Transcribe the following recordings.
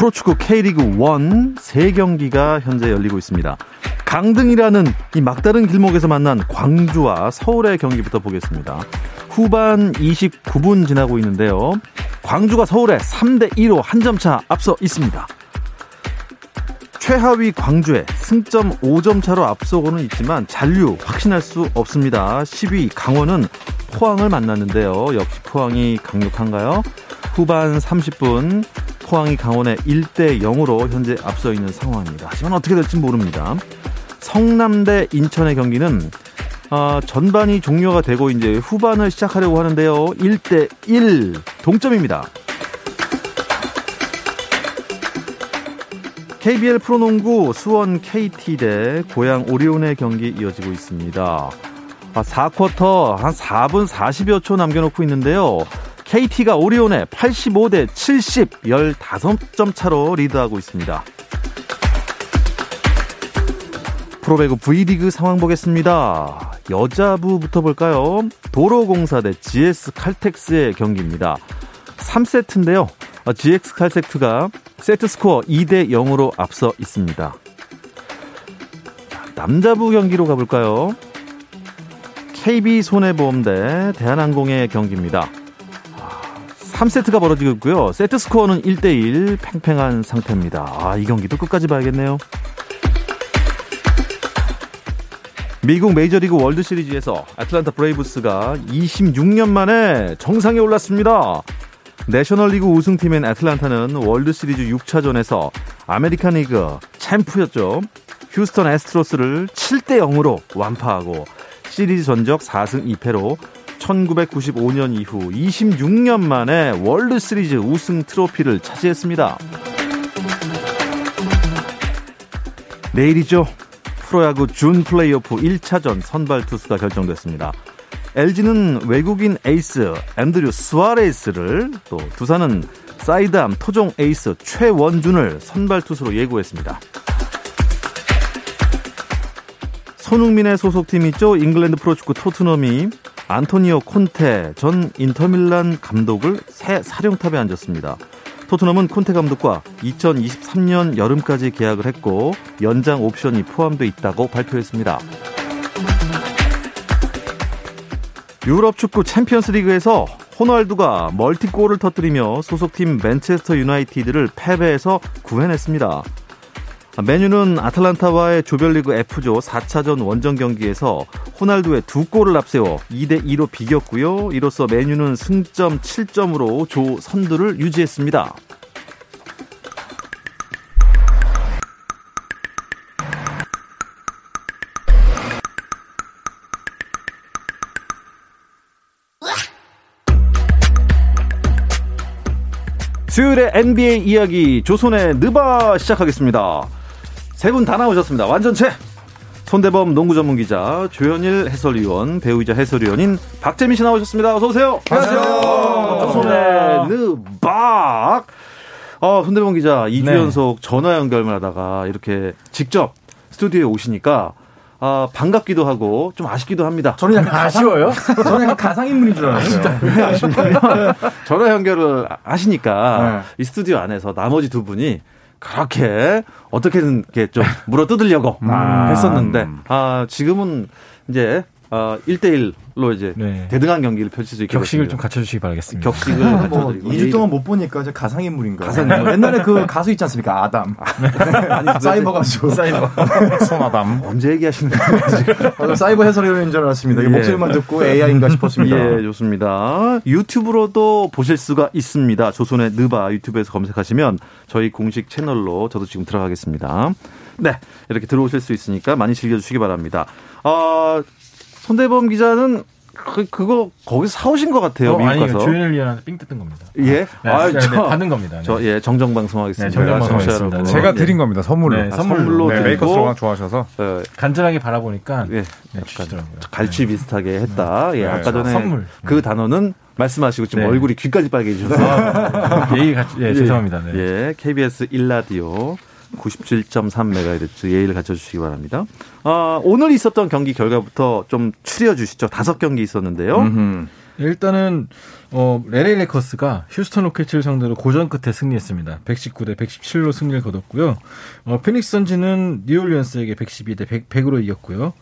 프로축구 K리그 1 3경기가 현재 열리고 있습니다. 강등이라는 이 막다른 길목에서 만난 광주와 서울의 경기부터 보겠습니다. 후반 29분 지나고 있는데요. 광주가 서울에 3대 2로 한 점 차 앞서 있습니다. 최하위 광주에 승점 5점 차로 앞서고는 있지만 잔류 확신할 수 없습니다. 10위 강원은 포항을 만났는데요. 역시 포항이 강력한가요? 후반 30분 포항이 강원에 1대 0으로 현재 앞서 있는 상황입니다. 하지만 어떻게 될지 모릅니다. 성남대 인천의 경기는 어, 전반이 종료가 되고 이제 후반을 시작하려고 하는데요. 1대 1 동점입니다. KBL 프로농구 수원 KT 대 고양 오리온의 경기 이어지고 있습니다. 4쿼터 아, 한 4분 40여 초 남겨놓고 있는데요. KT가 오리온에 85대 70, 15점 차로 리드하고 있습니다. 프로배구 V리그 상황 보겠습니다. 여자부부터 볼까요? 도로공사 대 GS 칼텍스의 경기입니다. 3세트인데요. GX 칼텍스가 세트 스코어 2대 0으로 앞서 있습니다. 남자부 경기로 가볼까요? KB 손해보험 대 대한항공의 경기입니다. 3세트가 벌어지고 있고요. 세트 스코어는 1대1 팽팽한 상태입니다. 아, 이 경기도 끝까지 봐야겠네요. 미국 메이저리그 월드 시리즈에서 애틀란타 브레이브스가 26년 만에 정상에 올랐습니다. 내셔널리그 우승팀인 애틀란타는 월드 시리즈 6차전에서 아메리칸 리그 챔프였죠. 휴스턴 애스트로스를 7대 0으로 완파하고 시리즈 전적 4승 2패로 1995년 이후 26년 만에 월드 시리즈 우승 트로피를 차지했습니다. 내일이죠. 프로야구 준 플레이오프 1차전 선발 투수가 결정됐습니다. LG는 외국인 에이스 앤드류 스와레스를 또 두산은 사이드암 토종 에이스 최원준을 선발 투수로 예고했습니다. 손흥민의 소속팀 있죠. 잉글랜드 프로축구 토트넘이 안토니오 콘테 전 인터밀란 감독을 새 사령탑에 앉혔습니다. 토트넘은 콘테 감독과 2023년 여름까지 계약을 했고 연장 옵션이 포함되어 있다고 발표했습니다. 유럽 축구 챔피언스 리그에서 호날두가 멀티골을 터뜨리며 소속팀 맨체스터 유나이티드를 패배에서 구해냈습니다. 메뉴는 아틀란타와의 조별리그 F조 4차전 원정 경기에서 호날두의 두 골을 앞세워 2대 2로 비겼고요. 이로써 메뉴는 승점 7점으로 조 선두를 유지했습니다. 수요일의 NBA 이야기 조선의 느바 시작하겠습니다. 세 분 다 나오셨습니다. 완전체 손대범 농구 전문 기자 조현일 해설위원 배우이자 해설위원인 박재민 씨 나오셨습니다. 어서 오세요. 안녕하세요. 조선의 느박. 어, 손대범 기자 2주 네. 연속 전화 연결을 하다가 이렇게 직접 스튜디오에 오시니까 아, 반갑기도 하고 좀 아쉽기도 합니다. 저는 약간 아쉬워요? 저는 약간 가상인물인 줄 알았어요. 왜 아쉽냐면 전화 연결을 하시니까 네. 이 스튜디오 안에서 나머지 두 분이 그렇게 어떻게든 이렇게 좀 물어 뜯으려고 아. 했었는데 아 지금은 이제 아 1대1로 이제 네. 대등한 경기를 펼칠 수 있게 격식을 좀 됐습니다. 갖춰주시기 바라겠습니다. 격식을 뭐 갖춰드리고 2주 동안 못 보니까 이제 가상인물인가요? 가상인물. 옛날에 그 가수 있지 않습니까? 아담. 사이버 가수. 사이버 손아담. 언제 얘기하시는 거예요? 지금? 아, 사이버 해설위원인 줄 알았습니다. 이게 예. 목소리만 듣고 AI인가 싶었습니다. 예, 좋습니다. 유튜브로도 보실 수가 있습니다. 조선의 느바 유튜브에서 검색하시면 저희 공식 채널로 저도 지금 들어가겠습니다. 네, 이렇게 들어오실 수 있으니까 많이 즐겨주시기 바랍니다. 어, 손대범 기자는 그, 그거 거기서 사오신 것 같아요. 어, 미국 아니, 가서. 조현일 위원한테 삥 뜯은 겁니다. 예? 네, 아, 네, 저, 네, 받은 겁니다. 네. 저, 예, 정정 방송하겠습니다. 네, 정정 방송하겠습니다. 청취자 여러분. 제가 예. 드린 겁니다. 선물로. 네, 아, 선물로 선물로 네, 드리고, 레이커스 워낙 좋아하셔서. 어, 간절하게 바라보니까 예. 네, 주시더라고요. 갈취 비슷하게 했다. 예, 네, 아까 전에 선물. 그 단어는 말씀하시고 지금 네. 얼굴이 귀까지 빨개지셔서. 아, 예의 같이, 예, 죄송합니다. 네. 예, KBS 1라디오 97.3MHz 예의를 갖춰주시기 바랍니다. 아, 오늘 있었던 경기 결과부터 좀 추려 주시죠. 다섯 경기 있었는데요. 음흠. 일단은 어 LA 레이커스가 휴스턴 로켓츠를 상대로 고전 끝에 승리했습니다. 119대 117로 승리를 거뒀고요. 어 피닉스 선즈는 뉴올리언스에게 112대 100, 100으로 이겼고요.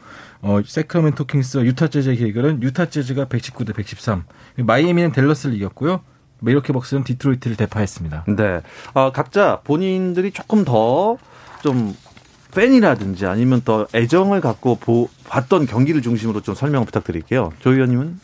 어 새크라멘토 킹스와 유타 재즈의 대결은 유타 재즈가 119대 113. 마이애미는 댈러스를 이겼고요. 밀워키 벅스는 디트로이트를 대파했습니다. 네. 아, 각자 본인들이 조금 더 좀 팬이라든지 아니면 더 애정을 갖고 보, 봤던 경기를 중심으로 좀 설명 부탁드릴게요. 조 의원님은?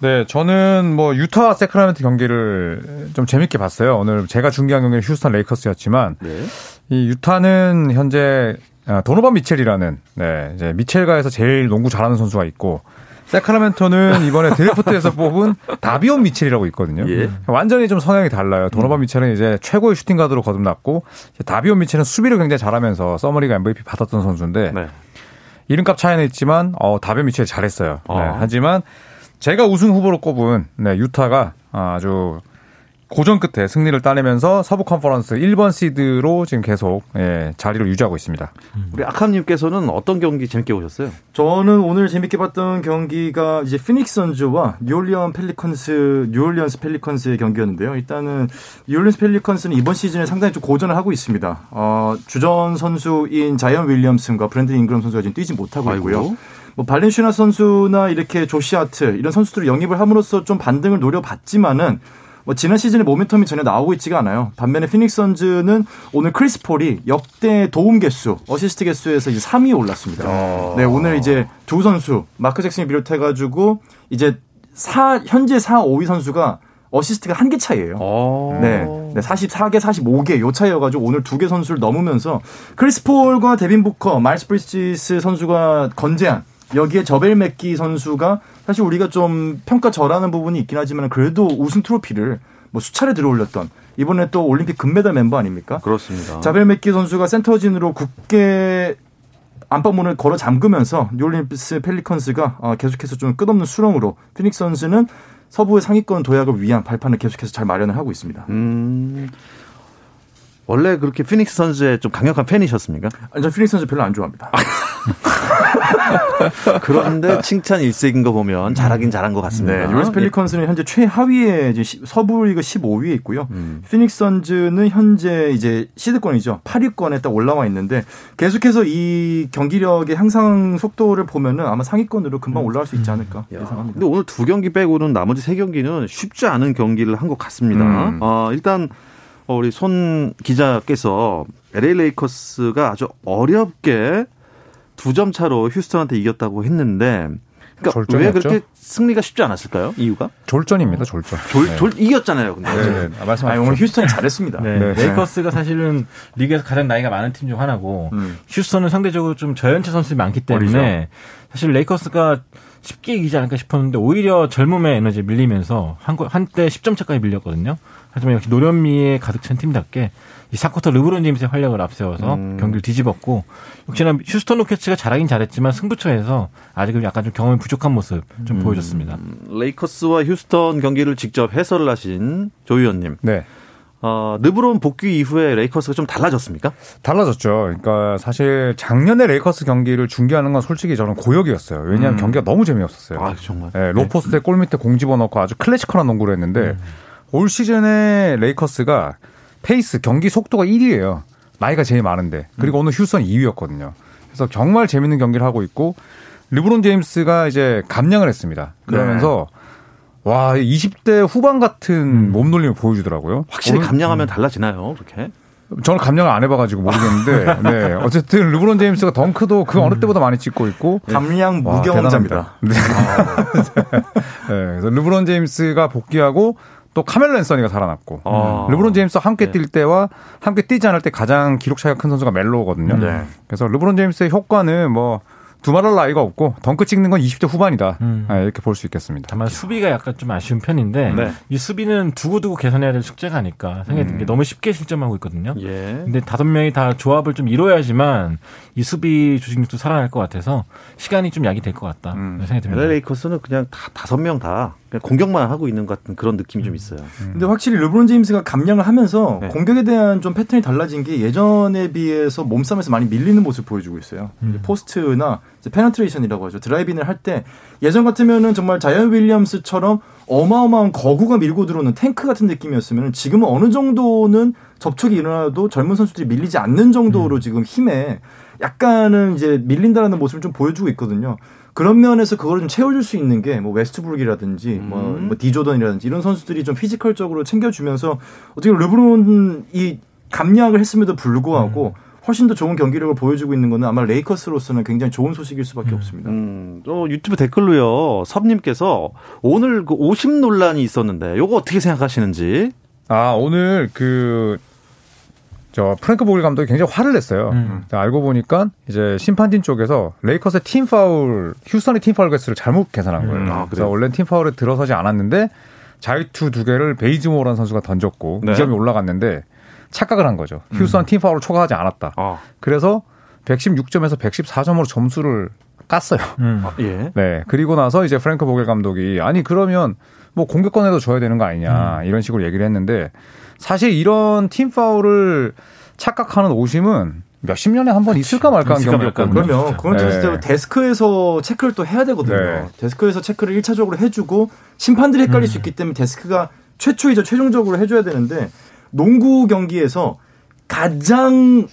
네, 저는 뭐 유타 새크라멘토 경기를 좀 재밌게 봤어요. 오늘 제가 중계한 경기는 휴스턴 레이커스였지만 네. 이 유타는 현재 아, 도노반 미첼이라는 네, 이제 미첼가에서 제일 농구 잘하는 선수가 있고 세크라멘토는 이번에 드래프트에서 뽑은 다비온 미첼이라고 있거든요. 예. 완전히 좀 성향이 달라요. 도노반 미첼은 이제 최고의 슈팅 가드로 거듭났고 다비온 미첼은 수비를 굉장히 잘하면서 서머리가 MVP 받았던 선수인데 네. 이름값 차이는 있지만 어, 다비온 미첼이 잘했어요. 네, 어. 하지만 제가 우승 후보로 꼽은 네, 유타가 아주 고전 끝에 승리를 따내면서 서부 컨퍼런스 1번 시드로 지금 계속 예, 자리를 유지하고 있습니다. 우리 아캄님께서는 어떤 경기 재밌게 보셨어요? 저는 오늘 재밌게 봤던 경기가 이제 피닉스 선즈와 뉴올리언 펠리컨스, 뉴올리언스 펠리컨스의 경기였는데요. 일단은 뉴올리언스 펠리컨스는 이번 시즌에 상당히 좀 고전을 하고 있습니다. 어, 주전 선수인 자이언 윌리엄슨과 브랜든 잉그럼 선수가 지금 뛰지 못하고 있고요. 아이고. 뭐 발란슈나스 선수나 이렇게 조시 하트 이런 선수들을 영입을 함으로써 좀 반등을 노려봤지만은 뭐 지난 시즌에 모멘텀이 전혀 나오고 있지가 않아요. 반면에 피닉스 선즈는 오늘 크리스 폴이 역대 도움 개수, 어시스트 개수에서 이제 3위에 올랐습니다. 네, 오늘 이제 두 선수 마크 잭슨을 비롯해 가지고 이제 4 현재 4, 5위 선수가 어시스트가 한 개 차이예요. 어. 네. 네, 44개, 45개 요 차이여가지고 오늘 두 개 선수를 넘으면서 크리스 폴과 데빈 부커, 마일스 브리지스 선수가 건재한 여기에 자베일 맥기 선수가 사실 우리가 좀 평가 절하하는 부분이 있긴 하지만 그래도 우승 트로피를 뭐 수차례 들어올렸던 이번에 또 올림픽 금메달 멤버 아닙니까? 그렇습니다. 자베일 맥기 선수가 센터진으로 굳게 안방문을 걸어 잠그면서 뉴올리언스 펠리컨스가 어, 계속해서 좀 끝없는 수렁으로 피닉스 선즈는 서부의 상위권 도약을 위한 발판을 계속해서 잘 마련을 하고 있습니다. 음. 원래 그렇게 피닉스 선즈의 좀 강력한 팬이셨습니까? 아니, 저 피닉스 선즈 별로 안 좋아합니다. 그런데 칭찬 일색인 거 보면 잘하긴 잘한 것 같습니다. 네, 요리스 펠리컨스는 현재 최하위에 이제 시- 서부 리그 15위에 있고요. 음. 피닉스 선즈는 현재 이제 시드권이죠. 8위권에 딱 올라와 있는데 계속해서 이 경기력의 향상 속도를 보면은 아마 상위권으로 금방 올라갈 수 있지 않을까 야, 예상합니다. 근데 오늘 두 경기 빼고는 나머지 세 경기는 쉽지 않은 경기를 한 것 같습니다. 음. 어, 일단 어, 우리 손 기자께서 LA 레이커스가 아주 어렵게 두 점 차로 휴스턴한테 이겼다고 했는데 그러니까 왜 절정이었죠? 그렇게 승리가 쉽지 않았을까요? 이유가? 졸전입니다, 졸전. 졸, 네. 졸 이겼잖아요. 근데 네, 네. 아, 아니, 말씀하십시오. 오늘 휴스턴이 잘했습니다. 네, 네. 레이커스가 사실은 리그에서 가장 나이가 많은 팀 중 하나고 음. 휴스턴은 상대적으로 좀 저연체 선수들이 많기 때문에 사실 레이커스가 쉽게 이기지 않을까 싶었는데 오히려 젊음의 에너지에 밀리면서 한, 거- 한때 10점 차까지 밀렸거든요. 하지만 역시 노련미에 가득 찬 팀답게 이 사쿼터 르브론 제임스의 활약을 앞세워서 음. 경기를 뒤집었고 역시나 휴스턴 로켓츠가 잘하긴 잘했지만 승부처에서 아직은 약간 좀 경험이 부족한 모습 좀 보여줬습니다. 레이커스와 휴스턴 경기를 직접 해설을 하신 조 위원님. 네. 어, 르브론 복귀 이후에 레이커스가 좀 달라졌습니까? 달라졌죠. 그러니까 사실 작년에 레이커스 경기를 중계하는 건 솔직히 저는 고역이었어요. 왜냐하면 음. 경기가 너무 재미없었어요. 아, 정말. 네, low post에 골 밑에 공 집어넣고 아주 classical한 농구를 했는데 올 시즌에 레이커스가 페이스 경기 속도가 1위예요. 나이가 제일 많은데 그리고 오늘 휴스턴 2위였거든요. 그래서 정말 재밌는 경기를 하고 있고 르브론 제임스가 이제 감량을 했습니다. 그러면서 와 20대 후반 같은 몸놀림을 보여주더라고요. 확실히 오늘- 감량하면 달라지나요? 그렇게? 저는 감량을 안 해봐가지고 모르겠는데, 네. 어쨌든 르브론 제임스가 덩크도 그 어느 때보다 많이 찍고 있고. 감량 와, 무경험자입니다. 대단합니다. 네. 그래서 르브론 제임스가 복귀하고 또 카멜로 앤서니가 살아났고. 아. 르브론 제임스와 함께 네. 뛸 때와 함께 뛰지 않을 때 가장 기록 차이가 큰 선수가 멜로거든요. 네. 그래서 르브론 제임스의 효과는 뭐 두말할 나이가 없고 덩크 찍는 건 20대 후반이다. 음. 네, 이렇게 볼 수 있겠습니다. 다만 수비가 약간 좀 아쉬운 편인데 네. 이 수비는 두고두고 개선해야 될 숙제가 아닐까 생각이 드는 게 너무 쉽게 실점하고 있거든요. 예. 근데 다섯 명이 다 조합을 좀 이뤄야지만 이 수비 조직력도 살아날 것 같아서 시간이 좀 약이 될 것 같다 음. 생각이 듭니다. LA 레이커스는 그냥 다 다섯 명다 공격만 하고 있는 것 같은 그런 느낌이 좀 있어요. 근데 확실히 르브론 제임스가 감량을 하면서 네. 공격에 대한 좀 패턴이 달라진 게 예전에 비해서 몸싸움에서 많이 밀리는 모습을 보여주고 있어요. 이제 post나 이제 penetration이라고 하죠. 드라이빙을 할 때 예전 같으면은 정말 자이언 윌리엄스처럼 어마어마한 거구가 밀고 들어오는 탱크 같은 느낌이었으면 지금은 어느 정도는 접촉이 일어나도 젊은 선수들이 밀리지 않는 정도로 지금 힘에 약간은 이제 밀린다라는 모습을 좀 보여주고 있거든요. 그런 면에서 그걸 좀 채워줄 수 있는 게 뭐 웨스트브룩이라든지 뭐, 음. 뭐 디조던이라든지 이런 선수들이 좀 physical적으로 챙겨주면서 어떻게 르브론이 감량을 했음에도 불구하고 훨씬 더 좋은 경기력을 보여주고 있는 거는 아마 레이커스로서는 굉장히 좋은 소식일 수밖에 없습니다. 음, 또 유튜브 댓글로요. 섭님께서 오늘 그 오심 논란이 있었는데 요거 어떻게 생각하시는지. 아 오늘 그. 저 프랭크 보겔 감독이 굉장히 화를 냈어요. 음. 알고 보니까 이제 심판진 쪽에서 레이커스의 팀 파울, 휴스턴의 팀 파울 개수를 잘못 계산한 거예요. 음, 아, 그래서? 원래 팀 파울에 들어서지 않았는데 자유투 두 개를 베이즈모어라는 선수가 던졌고 네. 이 2점이 올라갔는데 착각을 한 거죠. 휴스턴 팀 파울을 초과하지 않았다. 아, 그래서 116점에서 114점으로 점수를 깠어요. 음. 예. 네. 그리고 나서 이제 프랭크 보겔 감독이 아니 그러면 뭐 공격권에도 줘야 되는 거 아니냐 이런 식으로 얘기를 했는데 사실 이런 팀 파울을 착각하는 오심은 몇십 년에 한 번 있을까 말까 한 경기였거든요. 그러면 그건 네. 진짜 데스크에서 체크를 또 해야 되거든요. 네. 데스크에서 체크를 1차적으로 해주고 심판들이 헷갈릴 수 있기 때문에 데스크가 최초이자 최종적으로 해줘야 되는데 농구 경기에서 가장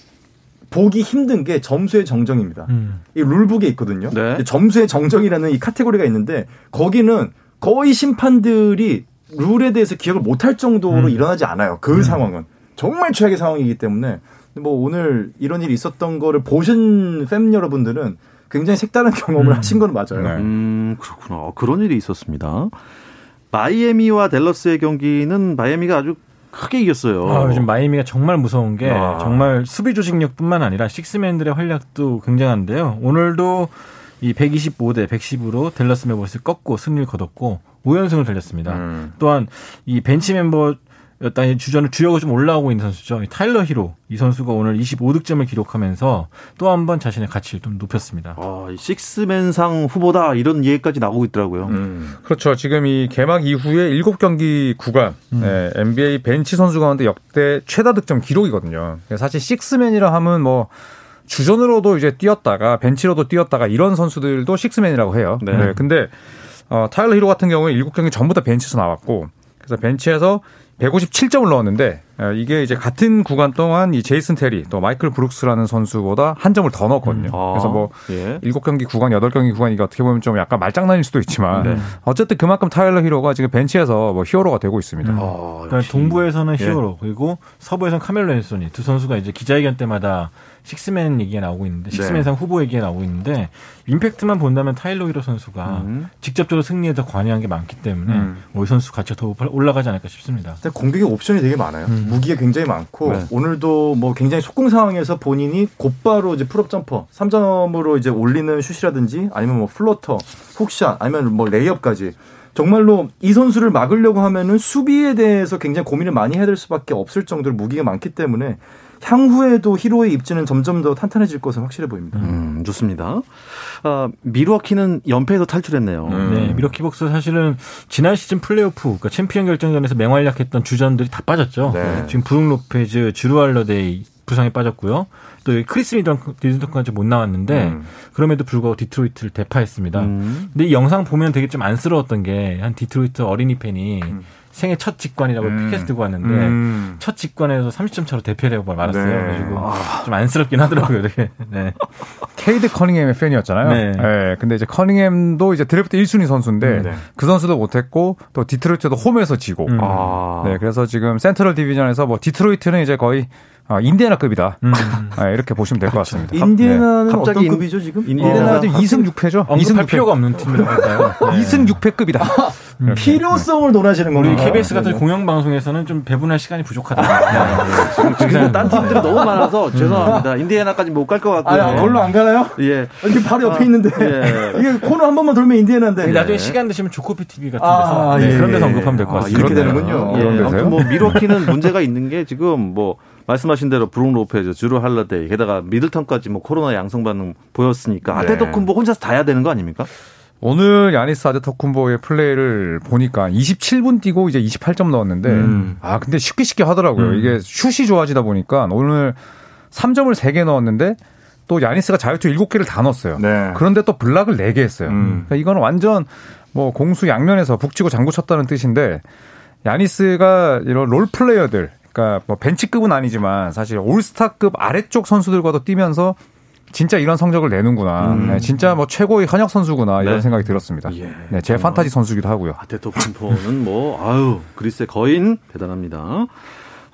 보기 힘든 게 점수의 정정입니다. 음. 이 룰북에 있거든요. 네. 점수의 정정이라는 이 카테고리가 있는데 거기는 거의 심판들이 룰에 대해서 기억을 못할 정도로 음. 일어나지 않아요. 그 상황은 정말 최악의 상황이기 때문에 뭐 오늘 이런 일이 있었던 거를 보신 팬 여러분들은 굉장히 색다른 경험을 음. 하신 건 맞아요. 네. 음, 그렇구나. 어, 그런 일이 있었습니다. 마이애미와 댈러스의 경기는 마이애미가 아주 크게 이겼어요. 아, 요즘 마이애미가 정말 무서운 게 아. 정말 수비 조직력뿐만 아니라 식스맨들의 활약도 굉장한데요. 오늘도 이 125대 110으로 댈러스 메버스를 꺾고 승리를 거뒀고 5연승을 달렸습니다. 음. 또한 이 벤치 멤버 였다 이 주전을 주역을 좀 올라오고 있는 선수죠. 이 타일러 히로 이 선수가 오늘 25득점을 기록하면서 또 한 번 자신의 가치를 좀 높였습니다. 아, 이 식스맨상 후보다 이런 얘기까지 나오고 있더라고요. 음. 그렇죠. 지금 이 개막 이후에 7경기 구간 네, NBA 벤치 선수 가운데 역대 최다 득점 기록이거든요. 사실 식스맨이라 하면 뭐 주전으로도 이제 뛰었다가 벤치로도 뛰었다가 이런 선수들도 식스맨이라고 해요. 네. 네. 근데 어, 타일러 히로 같은 경우에 7경기 전부 다 벤치에서 나왔고 그래서 벤치에서 157점을 넣었는데 어, 이게 이제 같은 구간 동안 이 제이슨 테리 또 마이클 브룩스라는 선수보다 한 점을 더 넣었거든요. 아, 그래서 뭐 예. 일곱 경기 구간, 여덟 경기 구간 이게 어떻게 보면 좀 약간 말장난일 수도 있지만 네. 어쨌든 그만큼 타일러 히로가 지금 벤치에서 뭐 히어로가 되고 있습니다. 음. 아, 그러니까. 동부에서는 예. 히어로 그리고 서부에서는 카멜로 앤소니 두 선수가 이제 기자회견 때마다 식스맨 얘기가 나오고 있는데 네. 식스맨상 후보 얘기가 나오고 있는데 임팩트만 본다면 타일러 히로 선수가 음. 직접적으로 승리에 더 관여한 게 많기 때문에 음. 이 선수 가치가 더 올라가지 않을까 싶습니다. 근데 공격의 옵션이 되게 많아요. 음. 무기가 굉장히 많고 네. 오늘도 뭐 굉장히 속공 상황에서 본인이 곧바로 이제 pull-up jumper 3점으로 이제 올리는 슛이라든지 아니면 뭐 floater, hook shot 아니면 뭐 레이업까지 정말로 이 선수를 막으려고 하면은 수비에 대해서 굉장히 고민을 많이 해야 될 수밖에 없을 정도로 무기가 많기 때문에 향후에도 히로의 입지는 점점 더 탄탄해질 것은 확실해 보입니다. 음, 좋습니다. 아, 밀워키는 연패에서 탈출했네요. 네, 밀워키 벅스 사실은 지난 시즌 플레이오프, 그러니까 챔피언 결정전에서 맹활약했던 주전들이 다 빠졌죠. 네. 지금 브룩 로페즈, 즈루 할러데이 부상이 빠졌고요. 또 크리스 미들턴까지 못 나왔는데 음. 그럼에도 불구하고 디트로이트를 대파했습니다. 음. 근데 이 영상 보면 되게 좀 안쓰러웠던 게 한 디트로이트 어린이 팬이 생애 첫 직관이라고 음. 피켓 들고 왔는데 음. 첫 직관에서 30점 차로 대패를 하고 말았어요. 네. 그래가지고 좀 안쓰럽긴 하더라고요. 네. 케이드 커닝햄의 팬이었잖아요. 네. 네, 근데 이제 커닝햄도 이제 드래프트 1순위 선수인데 음, 네. 그 선수도 못했고 또 디트로이트도 홈에서 지고. 음. 아. 네, 그래서 지금 Central Division에서 뭐 디트로이트는 이제 거의 아, 인디애나급이다. 음. 네, 이렇게 보시면 될 것 같습니다. 인디애나는 갑자기 어떤 인- 급이죠 지금? 인디애나가 인디애나 지금 2승 6패죠. 언급할 필요가 없는 팀이라고 할까요? 네. 2승 6패급이다. 음. 필요성을 논하시는 우리 겁니다. KBS 같은 네네. 공영 방송에서는 좀 배분할 시간이 부족하다. 지금 딴 팀들이 너무 많아서 죄송합니다. 인디애나까지 못 갈 것 같고요. 아, 걸로 안 가나요? 예. 이게 바로 옆에 있는데 예. 이게 코너 한 번만 돌면 인디애나인데 나중에 시간 되시면 조코피 TV 같은 아, 데서 네, 예, 그런 데서 예, 언급하면 될것 아, 같습니다. 이렇게 되는군요. 예? 아무튼 뭐 미러키는 문제가 있는 게 지금 뭐 말씀하신 대로 브룩 로페즈, 즈루 할러데이, 게다가 미들턴까지 뭐 코로나 양성 반응 보였으니까 네. 아데토쿤보 혼자서 다 해야 되는 거 아닙니까? 오늘 야니스 아데토쿤보의 플레이를 보니까 27분 뛰고 이제 28점 넣었는데 음. 아 근데 쉽게 쉽게 하더라고요. 음. 이게 슛이 좋아지다 보니까 오늘 3점을 3개 넣었는데 또 야니스가 자유투 7개를 다 넣었어요. 네. 그런데 또 block을 4개 했어요. 음. 그러니까 이거는 완전 뭐 공수 양면에서 북치고 장구 쳤다는 뜻인데 야니스가 이런 롤 플레이어들 그러니까 뭐 벤치급은 아니지만 사실 올스타급 아래쪽 선수들과도 뛰면서 진짜 이런 성적을 내는구나. 음. 네, 진짜 뭐 최고의 현역 선수구나 이런 네. 생각이 들었습니다. 예. 네, 제 판타지 선수기도 하고요. 아테토쿤보는 뭐 아유 그리스의 거인 대단합니다.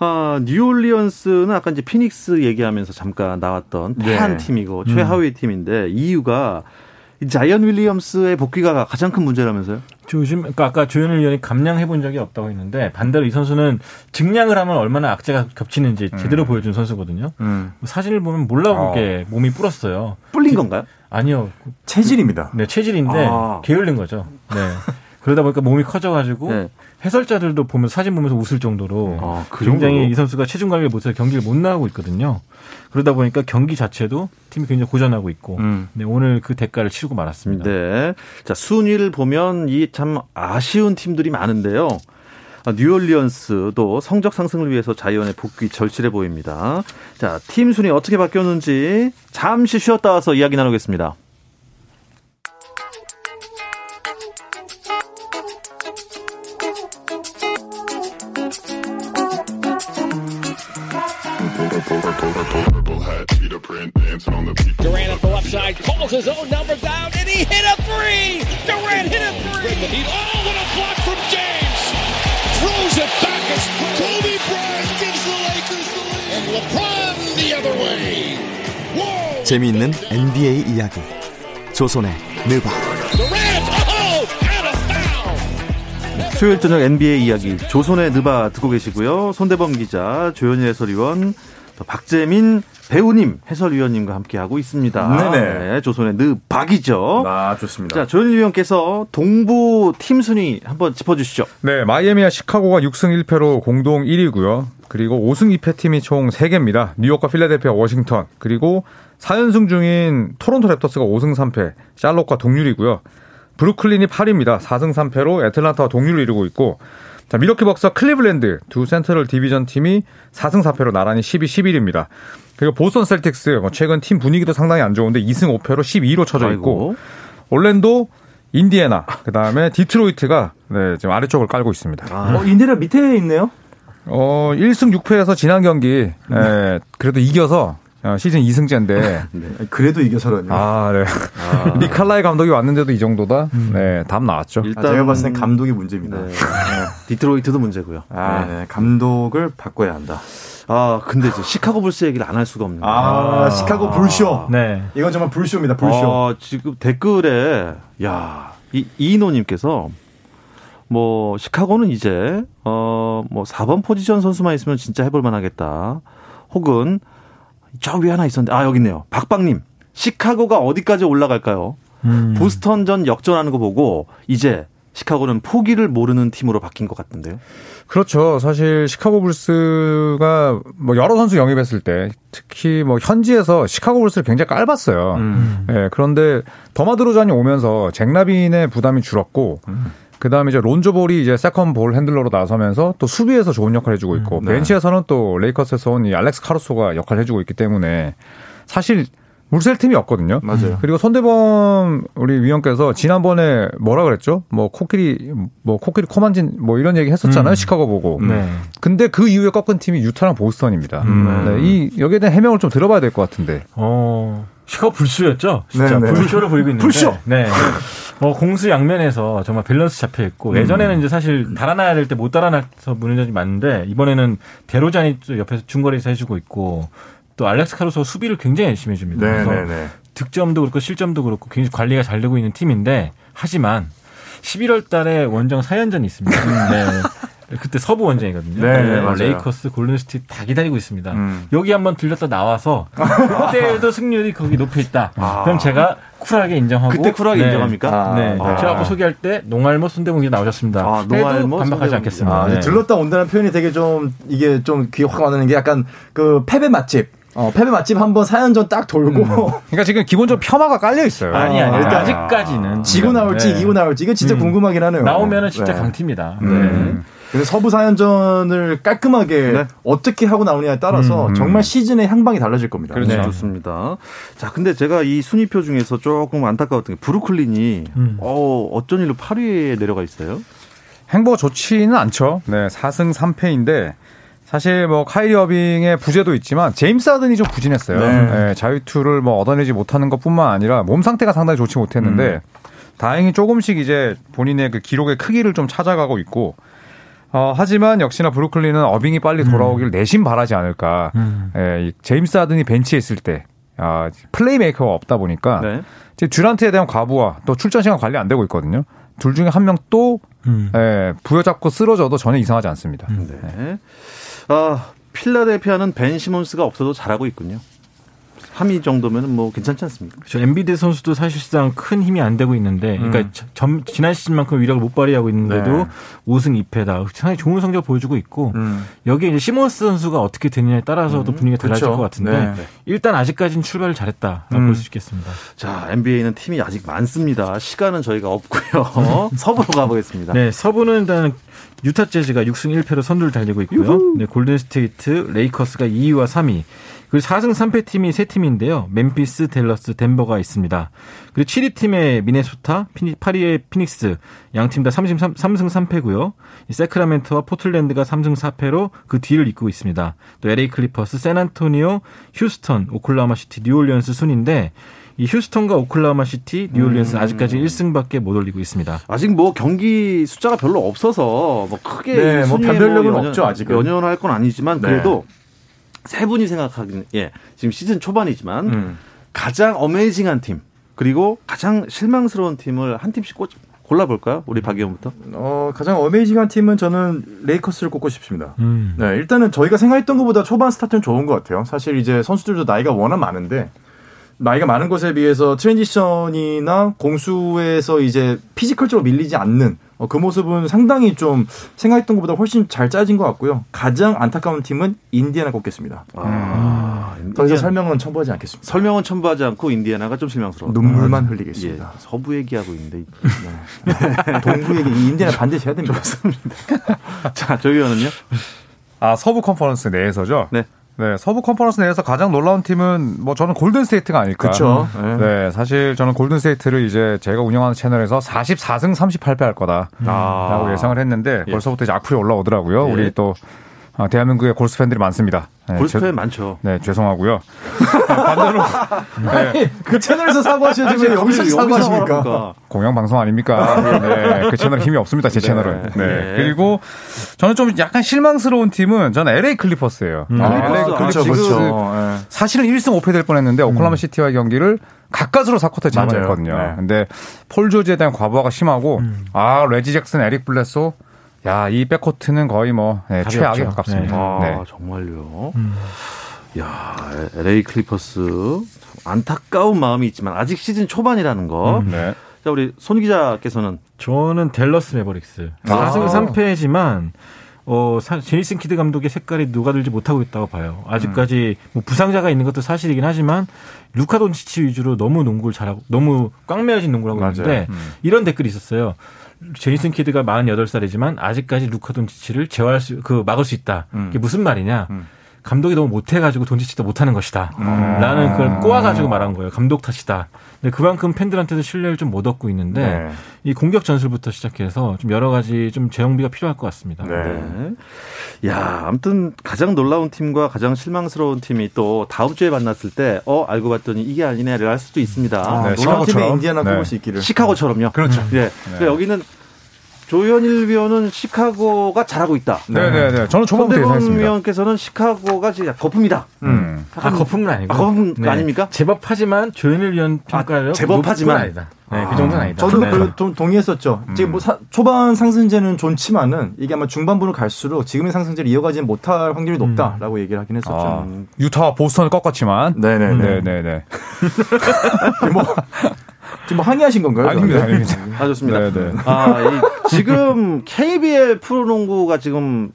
아, 뉴올리언스는 아까 이제 피닉스 얘기하면서 잠깐 나왔던 네. 패한 팀이고 최하위 팀인데 이유가 이 자이언 윌리엄스의 복귀가 가장 큰 문제라면서요? 요즘 그러니까 아까 조현일 위원이 감량해 본 적이 없다고 했는데 반대로 이 선수는 증량을 하면 얼마나 악재가 겹치는지 제대로 보여준 선수거든요. 음. 사진을 보면 몰라보게 몸이 불었어요. 뿔린 건가요? 아니요, 체질입니다. 네 체질인데 아. 게을른 거죠. 네. 그러다 보니까 몸이 커져가지고 네. 해설자들도 보면 사진 보면서 웃을 정도로 아, 그 굉장히 정도로? 이 선수가 체중 관리를 못해서 경기를 못 나가고 있거든요. 그러다 보니까 경기 자체도 팀이 굉장히 고전하고 있고 음. 네, 오늘 그 대가를 치르고 말았습니다. 네. 자, 순위를 보면 이 참 아쉬운 팀들이 많은데요. 아, 뉴올리언스도 성적 상승을 위해서 자이언의 복귀 절실해 보입니다. 자, 팀 순위 어떻게 바뀌었는지 잠시 쉬었다 와서 이야기 나누겠습니다. Durant at the left side calls his own number down, and he hit a three. Durant hit a three. Oh, what a block from James! Throws it back. It's Kobe Bryant gives the Lakers the lead, and LeBron the other way. Whoa! 재미있는 NBA 이야기 조선의 느바 oh. 수요일 저녁 NBA 이야기 조선의 느바 듣고 계시고요. 손대범 기자, 조현일 해설위원, 또 박재민 배우님 해설위원님과 함께하고 있습니다. 네네. 네, 조선의 느박이죠. 아 좋습니다. 자, 조현일 위원께서 동부 팀 순위 한번 짚어주시죠. 네, 마이애미와 시카고가 6승 1패로 공동 1위고요. 그리고 5승 2패 팀이 총 3개입니다. 뉴욕과 필라델피아, 워싱턴. 그리고 4연승 중인 토론토 랩터스가 5승 3패, 샬롯과 동률이고요. 브루클린이 8위입니다. 4승 3패로 애틀란타와 동률을 이루고 있고 자, 밀워키 벅스와 클리블랜드 두 Central Division 팀이 4승 4패로 나란히 12, 11입니다. 그리고 보스턴 셀틱스 뭐 최근 팀 분위기도 상당히 안 좋은데 2승 5패로 12위로 쳐져 있고 아이고. 올랜도 인디애나 그다음에 디트로이트가 네, 지금 아래쪽을 깔고 있습니다. 어, 인디애나 밑에 있네요. 어, 1승 6패에서 지난 경기 에, 그래도 이겨서 어, 시즌 2승째인데 그래도 이겨서라니. 아, 네. 릭 칼라일 감독이 왔는데도 이 정도다. 네, 답 나왔죠. 일단 아, 제가 봤을 땐 감독이 문제입니다. 네. 디트로이트도 문제고요. 아, 네. 감독을 바꿔야 한다. 아, 근데 이제 시카고 불스 얘기를 안 할 수가 없네요. 아, 시카고 불쇼. 네. 이건 정말 불쇼입니다. 불쇼. 아, 지금 댓글에 야, 이 이노님께서 뭐 시카고는 이제 어뭐 4번 포지션 선수만 있으면 진짜 해볼 만하겠다. 혹은 저 위에 하나 있었는데 아 여기 있네요. 박박님 시카고가 어디까지 올라갈까요? 음. 보스턴 전 역전하는 거 보고 이제 시카고는 포기를 모르는 팀으로 바뀐 것 같은데요. 그렇죠. 사실 시카고 불스가 뭐 여러 선수 영입했을 때 특히 뭐 현지에서 시카고 불스를 굉장히 깔봤어요. 음. 예, 그런데 더마드로잔이 오면서 잭라빈의 부담이 줄었고 그 다음에 이제 론조볼이 이제 second ball handler로 나서면서 또 수비에서 좋은 역할을 해주고 있고 네. 벤치에서는 또 레이커스에서 온 이 알렉스 카루소가 역할을 해주고 있기 때문에 사실 물셀 팀이 없거든요. 맞아요. 그리고 손대범 우리 위원께서 지난번에 뭐라 그랬죠? 뭐 코끼리 뭐 코끼리 코만진 뭐 이런 얘기 했었잖아요. 음. 시카고 보고. 네. 근데 그 이후에 꺾은 팀이 유타랑 보스턴입니다. 음. 네, 이 여기에 대한 해명을 좀 들어봐야 될 것 같은데. 어, 시카고 불쇼였죠? 진짜 네, 네. 불쇼를 보이고 있는데. 불쇼! 네. 어, 공수 양면에서 정말 밸런스 잡혀 있고 예전에는 이제 사실 달아나야 될 때 못 달아나서 무너졌이 많은데 이번에는 데로잔이 또 옆에서 중거리에서 해주고 있고 또 알렉스 카루소 수비를 굉장히 열심히 해줍니다. 그래서 네네네. 득점도 그렇고 실점도 그렇고 굉장히 관리가 잘 되고 있는 팀인데 하지만 11월 달에 원정 4연전이 있습니다. 네. 그때 서부 원정이거든요. 네, 네, 맞아요. 레이커스, 골든스틱 다 기다리고 있습니다. 음. 여기 한번 들렸다 나와서 그때도 승률이 거기 높여 있다. 그럼 제가 쿨하게 인정하고 그때 쿨하게 네. 인정합니까? 아, 네, 아. 제가 아까 소개할 때 농알모 손대문이 나오셨습니다. 아, 농알모, 반박하지 손대문. 않겠습니다. 아, 네. 들렀다 온다는 표현이 되게 좀 이게 좀 귀에 확 와닿는 게 약간 그 패배 맛집. 어, 패배 맛집 한번 4연전 딱 돌고 그러니까 지금 기본적으로 폄하가 깔려 있어요. 아니 아니 아, 일단 일단 아직까지는 지고 나올지 네. 이고 나올지 이건 진짜 음. 궁금하긴 하네요. 나오면은 진짜 네. 강팀이다. 음. 그래서 서부 4연전을 깔끔하게 네. 어떻게 하고 나오느냐에 따라서 음. 정말 시즌의 향방이 달라질 겁니다. 그렇죠. 네. 좋습니다. 자, 근데 제가 이 순위표 중에서 조금 안타까웠던 게 브루클린이 음. 어, 어쩐 일로 8위에 내려가 있어요? 행보가 좋지는 않죠. 네, 4승 3패인데 사실 뭐 카이리 어빙의 부재도 있지만 제임스 하든이 좀 부진했어요. 네. 네, 자유투를 뭐 얻어내지 못하는 것뿐만 아니라 몸 상태가 상당히 좋지 못했는데 다행히 조금씩 이제 본인의 그 기록의 크기를 좀 찾아가고 있고 어, 하지만 역시나 브루클린은 어빙이 빨리 돌아오길 내심 바라지 않을까. 음. 예, 이 제임스 하든이 벤치에 있을 때 아, 플레이메이커가 없다 보니까 네. 이제 듀란트에 대한 과부하 또 출전 시간 관리 안 되고 있거든요. 둘 중에 한 명또 음. 예, 부여잡고 쓰러져도 전혀 이상하지 않습니다. 네. 아, 필라델피아는 벤 시몬스가 없어도 잘하고 있군요. 3위 정도면 뭐 괜찮지 않습니까? 그렇죠. 엔비드 선수도 사실상 큰 힘이 안 되고 있는데, 그러니까 점- 지난 시즌만큼 위력을 못 발휘하고 있는데도 네. 5승 2패다. 상당히 좋은 성적 을 보여주고 있고, 음. 여기에 이제 시몬스 선수가 어떻게 되느냐에 따라서도 분위기가 달라질 그렇죠. 것 같은데, 네. 일단 아직까지는 출발을 잘했다. 음. 볼수 있겠습니다. 자, NBA는 팀이 아직 많습니다. 시간은 저희가 없고요. 서부로 가보겠습니다. 네, 서부는 일단 유타 재즈가 6승 1패로 선두를 달리고 있고요. 네, 골든 스테이트, 레이커스가 2위와 3위. 그리고 4승 3패 팀이 세 팀인데요. 멤피스, 델러스, 덴버가 있습니다. 그리고 7위 팀의 미네소타, 피니, 8위의 피닉스, 양 팀 다 33, 3승 3패고요. 세크라멘토와 포틀랜드가 3승 4패로 그 뒤를 잇고 있습니다. 또 LA 클리퍼스, 샌안토니오, 휴스턴, 오클라호마 시티, 뉴올리언스 순인데 이 휴스턴과 오클라호마 시티, 뉴올리언스는 아직까지 1승밖에 못 올리고 있습니다. 아직 뭐 경기 숫자가 별로 없어서 뭐 크게 네, 뭐 변별력은 연연- 없죠, 아직은. 연연할 건 아니지만 네. 그래도 세 분이 생각하기는 예 지금 시즌 초반이지만 음. 가장 amazing한 팀 그리고 가장 실망스러운 팀을 한 팀씩 꽂, 골라볼까요? 우리 박 위원부터. 어, 가장 amazing한 팀은 저는 레이커스를 꼽고 싶습니다. 음. 네, 일단은 저희가 생각했던 것보다 초반 스타트는 좋은 것 같아요. 사실 이제 선수들도 나이가 워낙 많은데 나이가 많은 것에 비해서 transition이나 공수에서 이제 physical적으로 밀리지 않는 어, 그 모습은 상당히 좀 생각했던 것보다 훨씬 잘 짜진 것 같고요. 가장 안타까운 팀은 인디애나 꼽겠습니다. 아, 더 이상 설명은 첨부하지 않겠습니다. 설명은 첨부하지 않고 인디애나가 좀 실망스러워. 눈물만 예, 흘리겠습니다. 서부 얘기하고 있는데. 동부 얘기 인디애나 반드시 해야 됩니다. 자, 조 위원은요? 아 서부 컨퍼런스 내에서죠. 네. 네, 서부 컨퍼런스 내에서 가장 놀라운 팀은 뭐 저는 골든 스테이트가 아닐까. 그쵸. 네. 네. 사실 저는 골든 스테이트를 이제 제가 운영하는 채널에서 44승 38패 할 거다라고 예상을 했는데 예. 벌써부터 이제 악플이 올라오더라고요. 예. 우리 또 어, 대한민국의 골스 팬들이 많습니다. 네, 골스팬 죄- 많죠. 네, 죄송하고요. 반대로 아니, 그 채널에서 사과하셔야지 왜 여기서 사과하십니까? 공영 방송 아닙니까? 네, 그 채널 힘이 없습니다. 제 채널은. 네. 네. 그리고 저는 좀 약간 실망스러운 팀은 저는 LA 클리퍼스예요. 음. 아, 클리퍼스. LA 그렇죠, 클리퍼스 그렇죠. 예. 사실은 1승 5패 될 뻔했는데 오클라마 시티와의 경기를 가까스로 4쿼터에 맞아요. 잡아냈거든요. 네. 근데 폴 조지에 대한 과부하가 심하고 아 레지 잭슨, 에릭 블레소 야 이 백코트는 거의 뭐 네, 최악에 없죠. 가깝습니다. 아, 네. 정말요. 야, LA 클리퍼스 참 안타까운 마음이 있지만 아직 시즌 초반이라는 거. 네. 자, 우리 손 기자께서는 저는 델러스 매버릭스. 아. 4승 3패지만 어, 사- 제이슨 키드 감독의 색깔이 녹아들지 못하고 있다고 봐요. 아직까지 뭐 부상자가 있는 것도 사실이긴 하지만 루카 돈치치 위주로 너무 농구를 잘하고 너무 꽉 메어진 농구를 하고 맞아요. 있는데 이런 댓글이 있었어요. 제이슨 키드가 48살이지만 아직까지 루카 돈치치를 제어할 수, 그 막을 수 있다. 이게 무슨 말이냐? 감독이 너무 못해가지고 돈치치도 못하는 것이다. 라는 그걸 꼬아가지고 말한 거예요. 감독 탓이다. 근데 그만큼 팬들한테도 신뢰를 좀 못 얻고 있는데 네. 이 공격 전술부터 시작해서 좀 여러 가지 좀 재정비가 필요할 것 같습니다. 네. 네. 야, 아무튼 가장 놀라운 팀과 가장 실망스러운 팀이 또 다음 주에 만났을 때, 어, 알고 봤더니 이게 아니네를 할 수도 있습니다. 네, 놀라운 팀의 시카고처럼. 인디애나 네. 꼽을 수 있기를. 시카고처럼요. 그렇죠. 예. 그러니까 여기는 조현일 위원은 시카고가 잘하고 있다. 네, 네, 네. 저는 예상했습니다. 위원께서는 시카고가 진짜 거품이다. 음. 아, 거품은 아니고. 아, 거품 아닙니까? 제법하지만 조현일 위원 평가를 제법하지만. 높은 아니다. 네, 그 정도는 아니다. 저도 네. 그 동- 동의했었죠. 지금 뭐 사- 초반 상승제는 좋지만은 이게 아마 중반부로 갈수록 지금의 상승제를 이어가지 못할 확률이 높다라고 얘기를 하긴 했었죠. 아, 유타와 보스턴을 꺾었지만. 네네네. 네네네. 뭐, 지금 뭐 항의하신 건가요? 아닙니다? 아닙니다. 아, 좋습니다. 네, 네. 아, 이, 지금 KBL 프로농구가 지금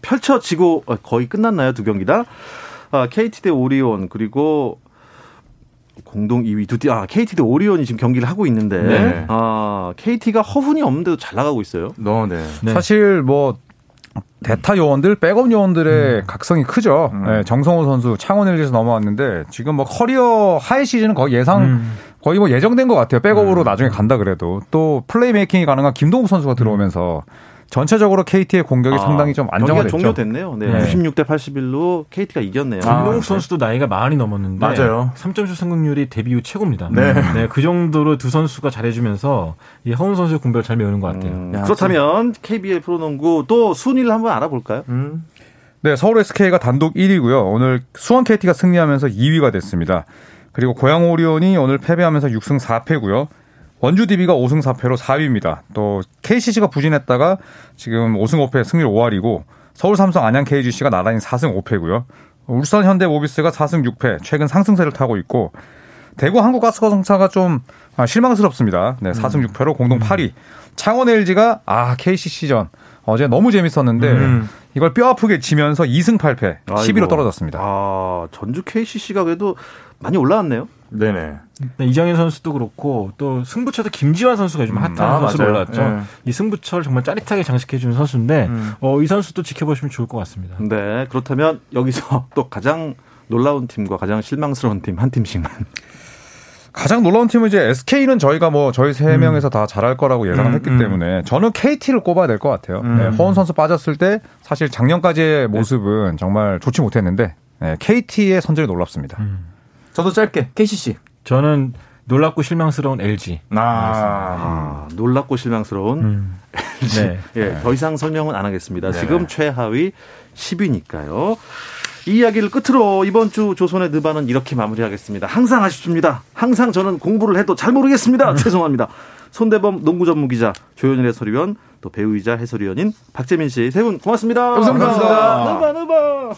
펼쳐지고 어, 거의 끝났나요? 두 경기 다? 아, KT 대 오리온 그리고 공동 2위 두 팀. 아, KT 대 오리온이 지금 경기를 하고 있는데 네. 아, KT가 허훈이 없는데도 잘 나가고 있어요. 너, 네. 네. 사실 뭐 대타 요원들, 백업 음. 요원들의 각성이 크죠. 네, 정성우 선수 창원 LG에서 넘어왔는데 지금 뭐 career high 시즌은 거의 예상 음. 거의 뭐 예정된 것 같아요. 백업으로 나중에 간다 그래도 또 playmaking이 가능한 김동욱 선수가 들어오면서 전체적으로 KT의 공격이 상당히 좀 아, 안정화됐죠. 종료됐네요. 네. 네. 96대 81로 KT가 이겼네요. 아, 김동욱 선수도 나이가 많이 넘었는데 맞아요. 3점슛 성공률이 데뷔 후 최고입니다. 네. 그 정도로 두 선수가 잘해주면서 이 허훈 선수의 공백을 잘 메우는 것 같아요. 음, 야, 그렇다면 KBL 프로농구 또 순위를 한번 알아볼까요? 음. 네, 서울 SK가 단독 1위고요. 오늘 수원 KT가 승리하면서 2위가 됐습니다. 그리고 고양 오리온이 오늘 패배하면서 6승 4패고요. 원주 DB가 5승 4패로 4위입니다. 또 KCC가 부진했다가 지금 5승 5패 승률 5할이고 서울 삼성 안양 KGC가 나란히 4승 5패고요. 울산 현대 모비스가 4승 6패 최근 상승세를 타고 있고 대구 한국가스공사가 좀 아, 실망스럽습니다. 네, 4승 6패로 공동 8위. 창원 LG가 아 KCC전 어제 너무 재밌었는데 음. 이걸 뼈 아프게 지면서 2승 8패 10위로 아이고. 떨어졌습니다. 아, 전주 KCC가 그래도 많이 올라왔네요. 네네. 네, 이정현 선수도 그렇고 또 승부처도 김지환 선수가 요즘 핫한 아, 선수로 맞아요. 올라왔죠. 예. 이 승부처를 정말 짜릿하게 장식해주는 선수인데 음. 어, 이 선수도 지켜보시면 좋을 것 같습니다. 네, 그렇다면 여기서 또 가장 놀라운 팀과 가장 실망스러운 팀 한 팀씩만. 가장 놀라운 팀은 이제 SK는 저희가 뭐 저희 세 명에서 다 잘할 거라고 예상을 음, 했기 음. 때문에 저는 KT를 꼽아야 될 것 같아요. 네, 허원 선수 빠졌을 때 사실 작년까지의 모습은 정말 좋지 못했는데 네, KT의 선전이 놀랍습니다. 저도 짧게 KCC. 저는 놀랍고 실망스러운 LG. 아, 아, 놀랍고 실망스러운. 음. 네. 예, 더 이상 설명은 안 하겠습니다. 지금 최하위 10위니까요. 이 이야기를 끝으로 이번 주 조선의 느바는 이렇게 마무리하겠습니다. 항상 아쉽습니다. 항상 저는 공부를 해도 잘 모르겠습니다. 죄송합니다. 손대범 농구 전문 기자, 조현일 해설위원, 또 배우이자 해설위원인 박재민 씨 세 분 고맙습니다. 감사합니다. 느바 느바.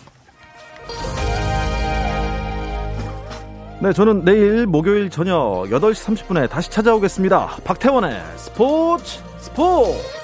네, 저는 내일 목요일 저녁 8시 30분에 다시 찾아오겠습니다. 박태원의 스포츠 스포츠.